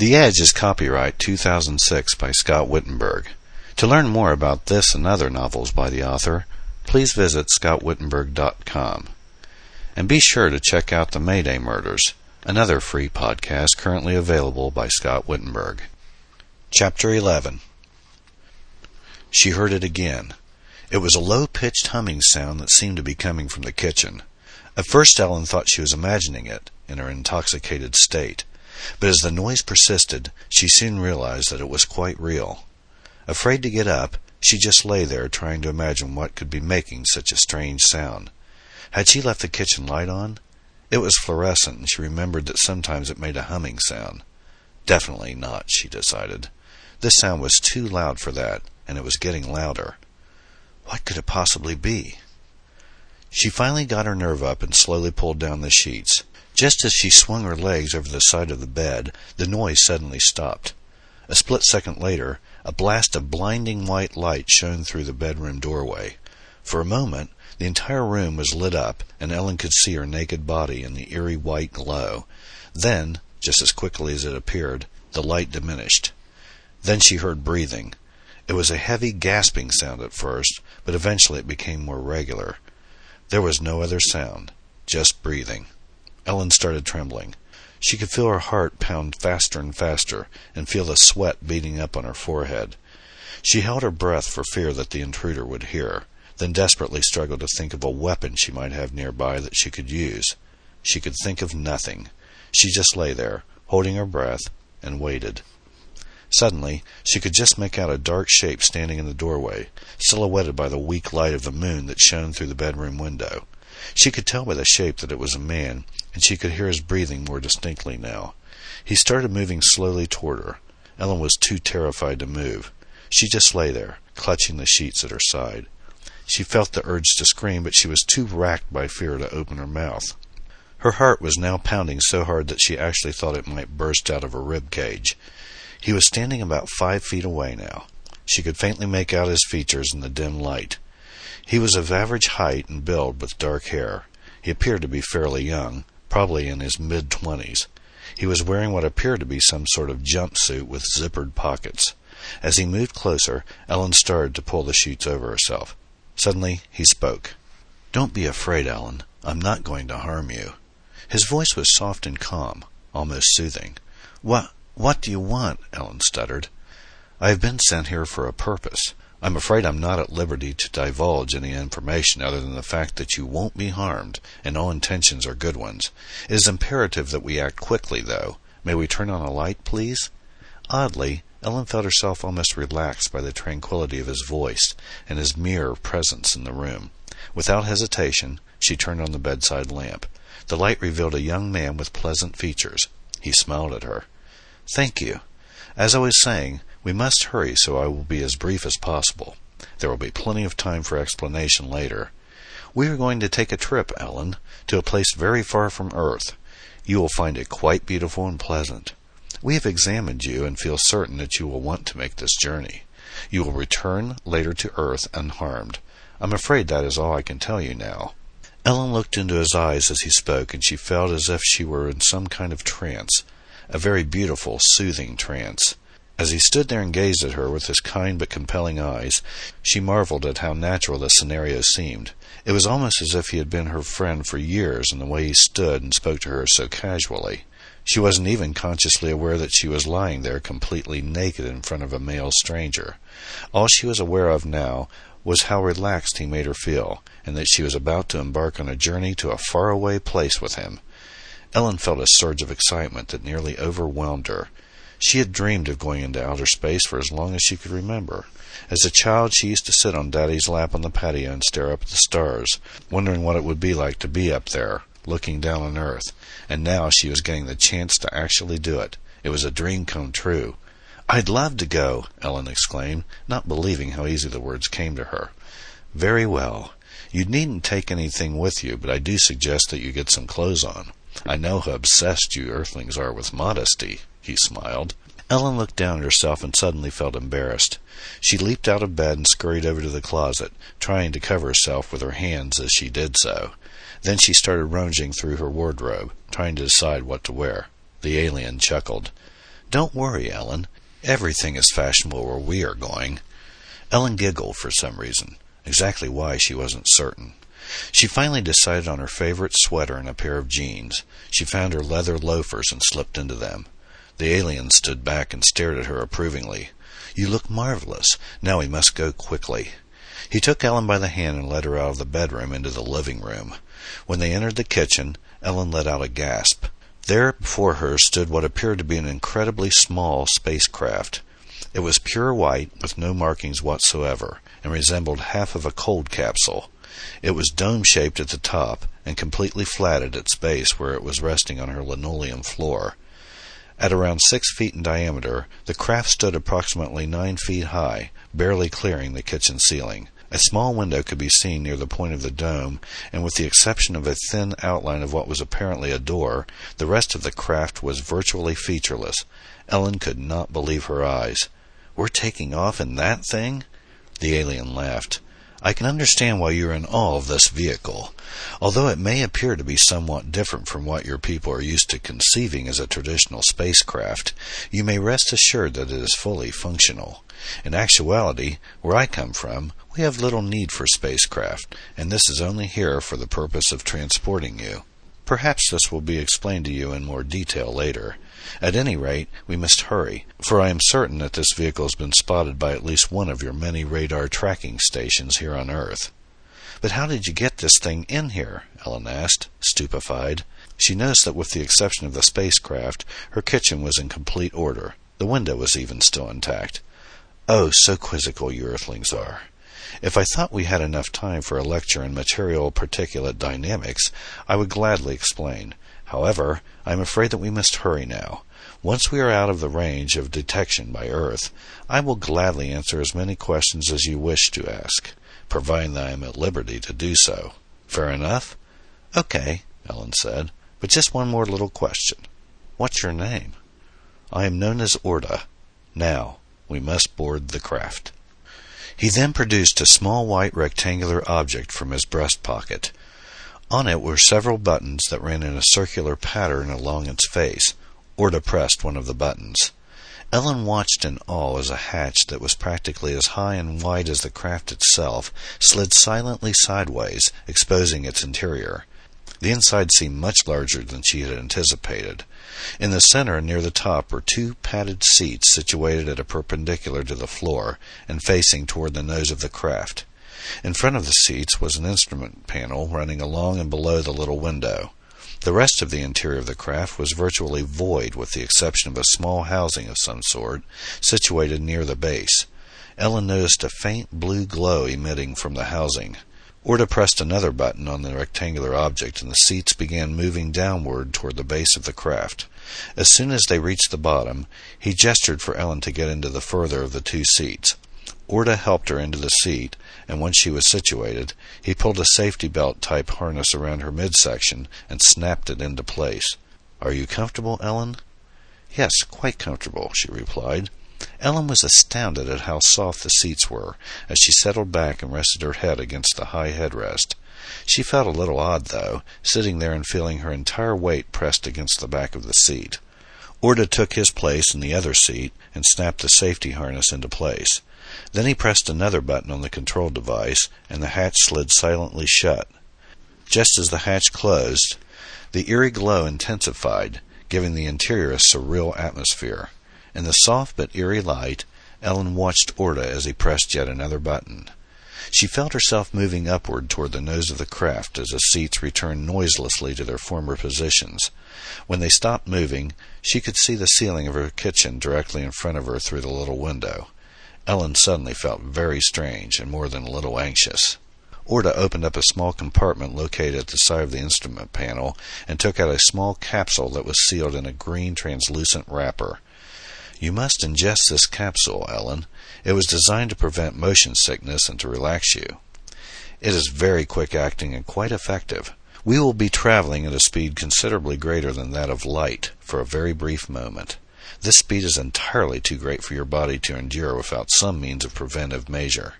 The Edge is copyright 2006 by Scott Wittenburg. To learn more about this and other novels by the author, please visit scottwittenburg.com. And be sure to check out The Mayday Murders, another free podcast currently available by Scott Wittenburg. Chapter 11 She heard it again. It was a low pitched humming sound that seemed to be coming from the kitchen. At first, Ellen thought she was imagining it in her intoxicated state. But as the noise persisted, she soon realized that it was quite real. Afraid to get up, she just lay there trying to imagine what could be making such a strange sound. Had she left the kitchen light on? It was fluorescent, and she remembered that sometimes it made a humming sound. Definitely not, she decided. This sound was too loud for that, and it was getting louder. What could it possibly be? She finally got her nerve up and slowly pulled down the sheets. Just as she swung her legs over the side of the bed, the noise suddenly stopped. A split second later, a blast of blinding white light shone through the bedroom doorway. For a moment, the entire room was lit up, and Ellen could see her naked body in the eerie white glow. Then, just as quickly as it appeared, the light diminished. Then she heard breathing. It was a heavy gasping sound at first, but eventually it became more regular. There was no other sound, just breathing. Ellen started trembling. She could feel her heart pound faster and faster, and feel the sweat beating up on her forehead. She held her breath for fear that the intruder would hear, then desperately struggled to think of a weapon she might have nearby that she could use. She could think of nothing. She just lay there, holding her breath, and waited. Suddenly, she could just make out a dark shape standing in the doorway, silhouetted by the weak light of the moon that shone through the bedroom window. She could tell by the shape that it was a man, and she could hear his breathing more distinctly now. He started moving slowly toward her. Ellen was too terrified to move. She just lay there, clutching the sheets at her side. She felt the urge to scream, but she was too racked by fear to open her mouth. Her heart was now pounding so hard that she actually thought it might burst out of her rib cage. He was standing about five feet away now. She could faintly make out his features in the dim light. He was of average height and build, with dark hair. He appeared to be fairly young, probably in his mid twenties. He was wearing what appeared to be some sort of jumpsuit with zippered pockets. As he moved closer, Ellen started to pull the sheets over herself. Suddenly, he spoke. Don't be afraid, Ellen. I'm not going to harm you. His voice was soft and calm, almost soothing. What, what do you want? Ellen stuttered. I have been sent here for a purpose. I'm afraid I'm not at liberty to divulge any information other than the fact that you won't be harmed, and all intentions are good ones. It is imperative that we act quickly, though. May we turn on a light, please? Oddly, Ellen felt herself almost relaxed by the tranquillity of his voice and his mere presence in the room. Without hesitation, she turned on the bedside lamp. The light revealed a young man with pleasant features. He smiled at her. Thank you. As I was saying, we must hurry, so I will be as brief as possible. There will be plenty of time for explanation later. We are going to take a trip, Ellen, to a place very far from Earth. You will find it quite beautiful and pleasant. We have examined you and feel certain that you will want to make this journey. You will return later to Earth unharmed. I'm afraid that is all I can tell you now. Ellen looked into his eyes as he spoke, and she felt as if she were in some kind of trance, a very beautiful, soothing trance. As he stood there and gazed at her with his kind but compelling eyes, she marveled at how natural the scenario seemed. It was almost as if he had been her friend for years in the way he stood and spoke to her so casually. She wasn't even consciously aware that she was lying there completely naked in front of a male stranger. All she was aware of now was how relaxed he made her feel, and that she was about to embark on a journey to a faraway place with him. Ellen felt a surge of excitement that nearly overwhelmed her. She had dreamed of going into outer space for as long as she could remember. As a child, she used to sit on Daddy's lap on the patio and stare up at the stars, wondering what it would be like to be up there, looking down on Earth. And now she was getting the chance to actually do it. It was a dream come true. I'd love to go, Ellen exclaimed, not believing how easy the words came to her. Very well. You needn't take anything with you, but I do suggest that you get some clothes on. I know how obsessed you earthlings are with modesty he smiled. Ellen looked down at herself and suddenly felt embarrassed. She leaped out of bed and scurried over to the closet, trying to cover herself with her hands as she did so. Then she started rummaging through her wardrobe, trying to decide what to wear. The alien chuckled. Don't worry, Ellen. Everything is fashionable where we are going. Ellen giggled for some reason. Exactly why, she wasn't certain. She finally decided on her favorite sweater and a pair of jeans. She found her leather loafers and slipped into them. The alien stood back and stared at her approvingly. You look marvelous. Now we must go quickly. He took Ellen by the hand and led her out of the bedroom into the living room. When they entered the kitchen, Ellen let out a gasp. There before her stood what appeared to be an incredibly small spacecraft. It was pure white, with no markings whatsoever, and resembled half of a cold capsule. It was dome shaped at the top and completely flat at its base where it was resting on her linoleum floor. At around six feet in diameter, the craft stood approximately nine feet high, barely clearing the kitchen ceiling. A small window could be seen near the point of the dome, and with the exception of a thin outline of what was apparently a door, the rest of the craft was virtually featureless. Ellen could not believe her eyes. We're taking off in that thing? The alien laughed. I can understand why you're in awe of this vehicle. Although it may appear to be somewhat different from what your people are used to conceiving as a traditional spacecraft, you may rest assured that it is fully functional. In actuality, where I come from, we have little need for spacecraft, and this is only here for the purpose of transporting you. Perhaps this will be explained to you in more detail later. At any rate, we must hurry, for I am certain that this vehicle has been spotted by at least one of your many radar tracking stations here on Earth. But how did you get this thing in here? Ellen asked, stupefied. She noticed that with the exception of the spacecraft, her kitchen was in complete order. The window was even still intact. Oh, so quizzical you Earthlings are. If I thought we had enough time for a lecture in material particulate dynamics, I would gladly explain. However, I am afraid that we must hurry now. Once we are out of the range of detection by Earth, I will gladly answer as many questions as you wish to ask, providing that I am at liberty to do so. Fair enough? Okay, Ellen said, but just one more little question. What's your name? I am known as Orda. Now, we must board the craft. He then produced a small white rectangular object from his breast pocket. On it were several buttons that ran in a circular pattern along its face. Orda pressed one of the buttons. Ellen watched in awe as a hatch that was practically as high and wide as the craft itself slid silently sideways, exposing its interior. The inside seemed much larger than she had anticipated. In the center near the top were two padded seats situated at a perpendicular to the floor and facing toward the nose of the craft. In front of the seats was an instrument panel running along and below the little window. The rest of the interior of the craft was virtually void with the exception of a small housing of some sort situated near the base. Ellen noticed a faint blue glow emitting from the housing. Orda pressed another button on the rectangular object and the seats began moving downward toward the base of the craft. As soon as they reached the bottom, he gestured for Ellen to get into the further of the two seats. Orda helped her into the seat, and when she was situated, he pulled a safety belt type harness around her midsection and snapped it into place. Are you comfortable, Ellen? Yes, quite comfortable, she replied. Ellen was astounded at how soft the seats were as she settled back and rested her head against the high headrest. She felt a little odd, though, sitting there and feeling her entire weight pressed against the back of the seat. Orda took his place in the other seat and snapped the safety harness into place. Then he pressed another button on the control device, and the hatch slid silently shut. Just as the hatch closed, the eerie glow intensified, giving the interior a surreal atmosphere. In the soft but eerie light, Ellen watched Orda as he pressed yet another button. She felt herself moving upward toward the nose of the craft as the seats returned noiselessly to their former positions. When they stopped moving, she could see the ceiling of her kitchen directly in front of her through the little window. Ellen suddenly felt very strange and more than a little anxious. Orda opened up a small compartment located at the side of the instrument panel and took out a small capsule that was sealed in a green translucent wrapper. You must ingest this capsule, Ellen. It was designed to prevent motion sickness and to relax you. It is very quick acting and quite effective. We will be traveling at a speed considerably greater than that of light for a very brief moment. This speed is entirely too great for your body to endure without some means of preventive measure.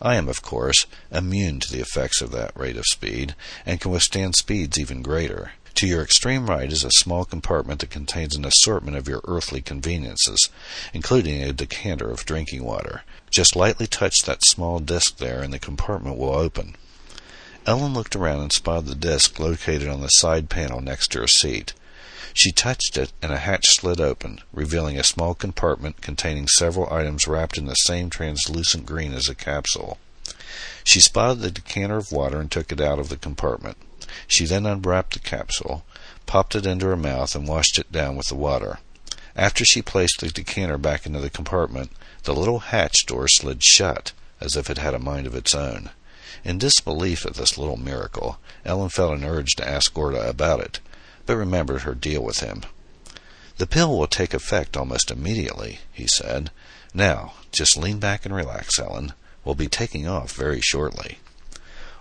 I am, of course, immune to the effects of that rate of speed, and can withstand speeds even greater. To your extreme right is a small compartment that contains an assortment of your earthly conveniences, including a decanter of drinking water. Just lightly touch that small disc there and the compartment will open. Ellen looked around and spotted the disc located on the side panel next to her seat. She touched it, and a hatch slid open, revealing a small compartment containing several items wrapped in the same translucent green as the capsule. She spotted the decanter of water and took it out of the compartment. She then unwrapped the capsule, popped it into her mouth, and washed it down with the water. After she placed the decanter back into the compartment, the little hatch door slid shut, as if it had a mind of its own. In disbelief at this little miracle, Ellen felt an urge to ask Orta about it, but remembered her deal with him. The pill will take effect almost immediately, he said. Now, just lean back and relax, Ellen. We'll be taking off very shortly.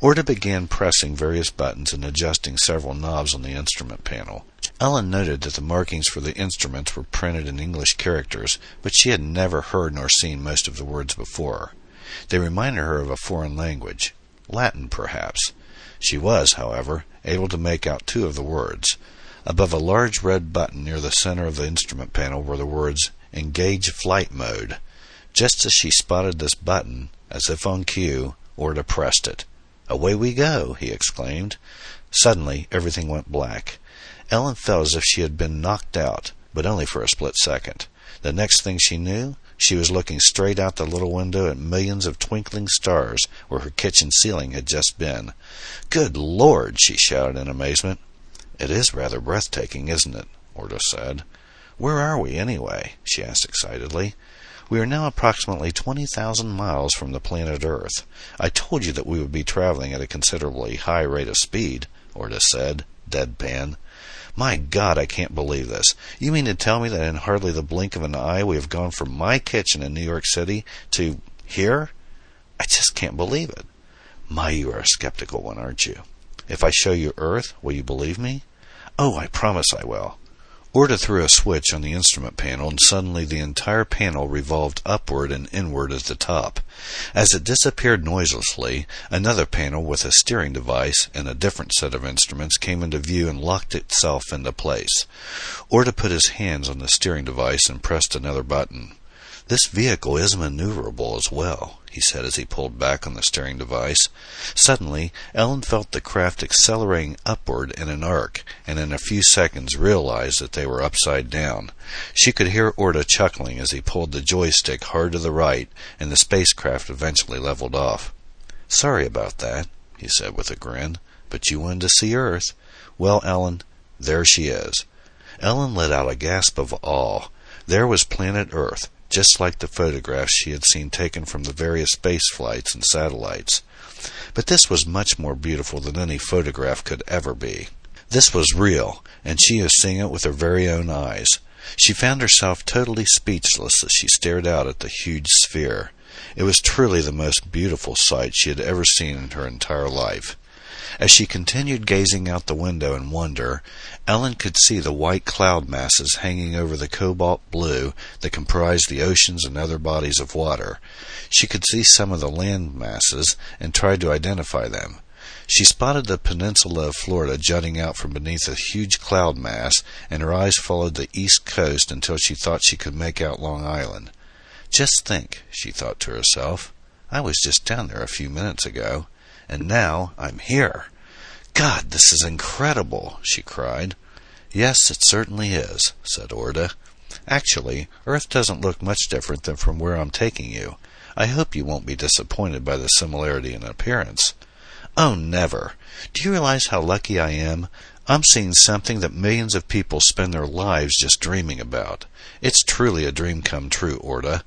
Orta began pressing various buttons and adjusting several knobs on the instrument panel. Ellen noted that the markings for the instruments were printed in English characters, but she had never heard nor seen most of the words before. They reminded her of a foreign language. Latin, perhaps. She was, however, able to make out two of the words. Above a large red button near the center of the instrument panel were the words Engage Flight Mode. Just as she spotted this button, as if on cue, Orta pressed it. Away we go, he exclaimed. Suddenly, everything went black. Ellen felt as if she had been knocked out, but only for a split second. The next thing she knew, she was looking straight out the little window at millions of twinkling stars where her kitchen ceiling had just been. Good Lord! she shouted in amazement. It is rather breathtaking, isn't it? Orta said. Where are we, anyway? she asked excitedly. We are now approximately 20,000 miles from the planet Earth. I told you that we would be traveling at a considerably high rate of speed, Orta said, deadpan. My God, I can't believe this. You mean to tell me that in hardly the blink of an eye we have gone from my kitchen in New York City to here? I just can't believe it. My, you are a skeptical one, aren't you? If I show you Earth, will you believe me? Oh, I promise I will. Orta threw a switch on the instrument panel, and suddenly the entire panel revolved upward and inward at the top. As it disappeared noiselessly, another panel with a steering device and a different set of instruments came into view and locked itself into place. Orta put his hands on the steering device and pressed another button. This vehicle is maneuverable as well, he said as he pulled back on the steering device. Suddenly, Ellen felt the craft accelerating upward in an arc, and in a few seconds realized that they were upside down. She could hear Orta chuckling as he pulled the joystick hard to the right, and the spacecraft eventually leveled off. Sorry about that, he said with a grin, but you wanted to see Earth. Well, Ellen, there she is. Ellen let out a gasp of awe. There was planet Earth, just like the photographs she had seen taken from the various space flights and satellites. But this was much more beautiful than any photograph could ever be. This was real, and she was seeing it with her very own eyes. She found herself totally speechless as she stared out at the huge sphere. It was truly the most beautiful sight she had ever seen in her entire life. As she continued gazing out the window in wonder, Ellen could see the white cloud masses hanging over the cobalt blue that comprised the oceans and other bodies of water. She could see some of the land masses and tried to identify them. She spotted the peninsula of Florida jutting out from beneath a huge cloud mass, and her eyes followed the east coast until she thought she could make out Long Island. Just think, she thought to herself, I was just down there a few minutes ago and now I'm here. God, this is incredible, she cried. Yes, it certainly is, said Orta. Actually, Earth doesn't look much different than from where I'm taking you. I hope you won't be disappointed by the similarity in appearance. Oh, never. Do you realize how lucky I am? I'm seeing something that millions of people spend their lives just dreaming about. It's truly a dream come true, Orta.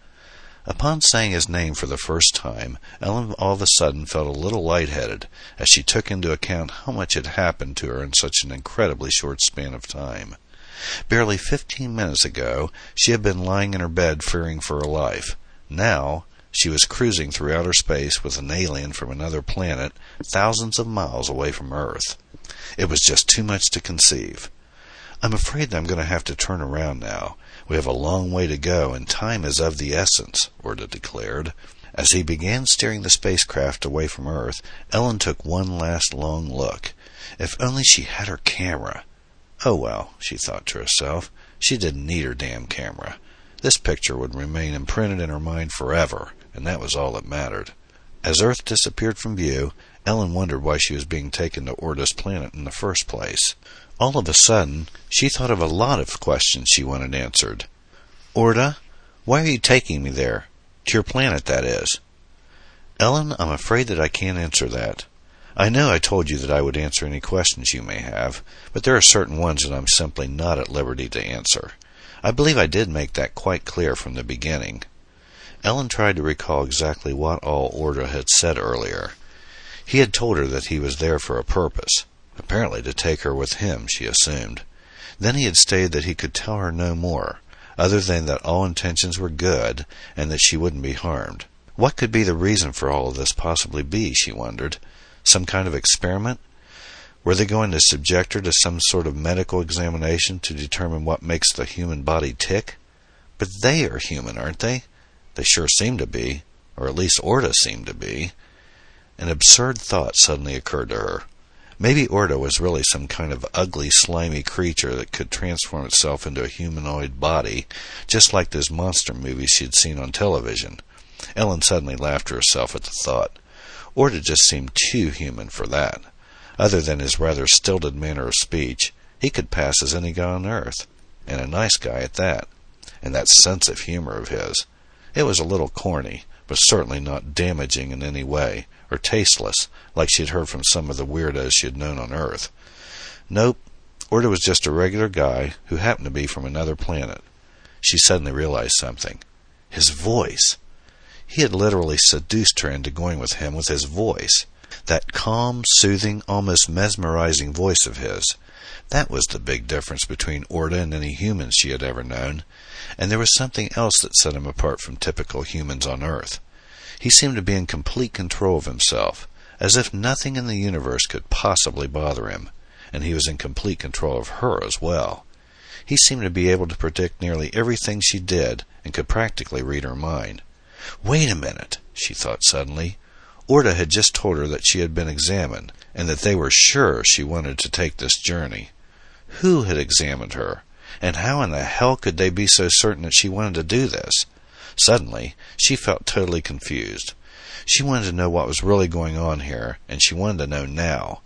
Upon saying his name for the first time, Ellen all of a sudden felt a little light-headed as she took into account how much had happened to her in such an incredibly short span of time. Barely fifteen minutes ago, she had been lying in her bed fearing for her life. Now, she was cruising through outer space with an alien from another planet thousands of miles away from Earth. It was just too much to conceive. I'm afraid that I'm going to have to turn around now. We have a long way to go, and time is of the essence, Orta declared. As he began steering the spacecraft away from Earth, Ellen took one last long look. If only she had her camera. Oh well, she thought to herself, she didn't need her damn camera. This picture would remain imprinted in her mind forever, and that was all that mattered. As Earth disappeared from view, Ellen wondered why she was being taken to Orta's planet in the first place. All of a sudden, she thought of a lot of questions she wanted answered. Orda, why are you taking me there? To your planet, that is. Ellen, I'm afraid that I can't answer that. I know I told you that I would answer any questions you may have, but there are certain ones that I'm simply not at liberty to answer. I believe I did make that quite clear from the beginning. Ellen tried to recall exactly what all Orta had said earlier. He had told her that he was there for a purpose, apparently to take her with him, she assumed. Then he had stated that he could tell her no more, other than that all intentions were good and that she wouldn't be harmed. What could be the reason for all of this possibly be, she wondered. Some kind of experiment? Were they going to subject her to some sort of medical examination to determine what makes the human body tick? But they are human, aren't they? They sure seem to be, or at least Orta seemed to be. An absurd thought suddenly occurred to her. Maybe Orta was really some kind of ugly, slimy creature that could transform itself into a humanoid body, just like those monster movies she had seen on television. Ellen suddenly laughed to herself at the thought. Orta just seemed too human for that. Other than his rather stilted manner of speech, he could pass as any guy on earth, and a nice guy at that. And that sense of humor of his. It was a little corny, but certainly not damaging in any way, or tasteless, like she had heard from some of the weirdos she had known on Earth. Nope, Orta was just a regular guy who happened to be from another planet. She suddenly realized something. His voice! He had literally seduced her into going with him with his voice. That calm, soothing, almost mesmerizing voice of his. That was the big difference between Orta and any humans she had ever known. And there was something else that set him apart from typical humans on Earth. He seemed to be in complete control of himself, as if nothing in the universe could possibly bother him, and he was in complete control of her as well. He seemed to be able to predict nearly everything she did and could practically read her mind. Wait a minute, she thought suddenly. Orta had just told her that she had been examined, and that they were sure she wanted to take this journey. Who had examined her? And how in the hell could they be so certain that she wanted to do this? Suddenly, she felt totally confused. She wanted to know what was really going on here, and she wanted to know now.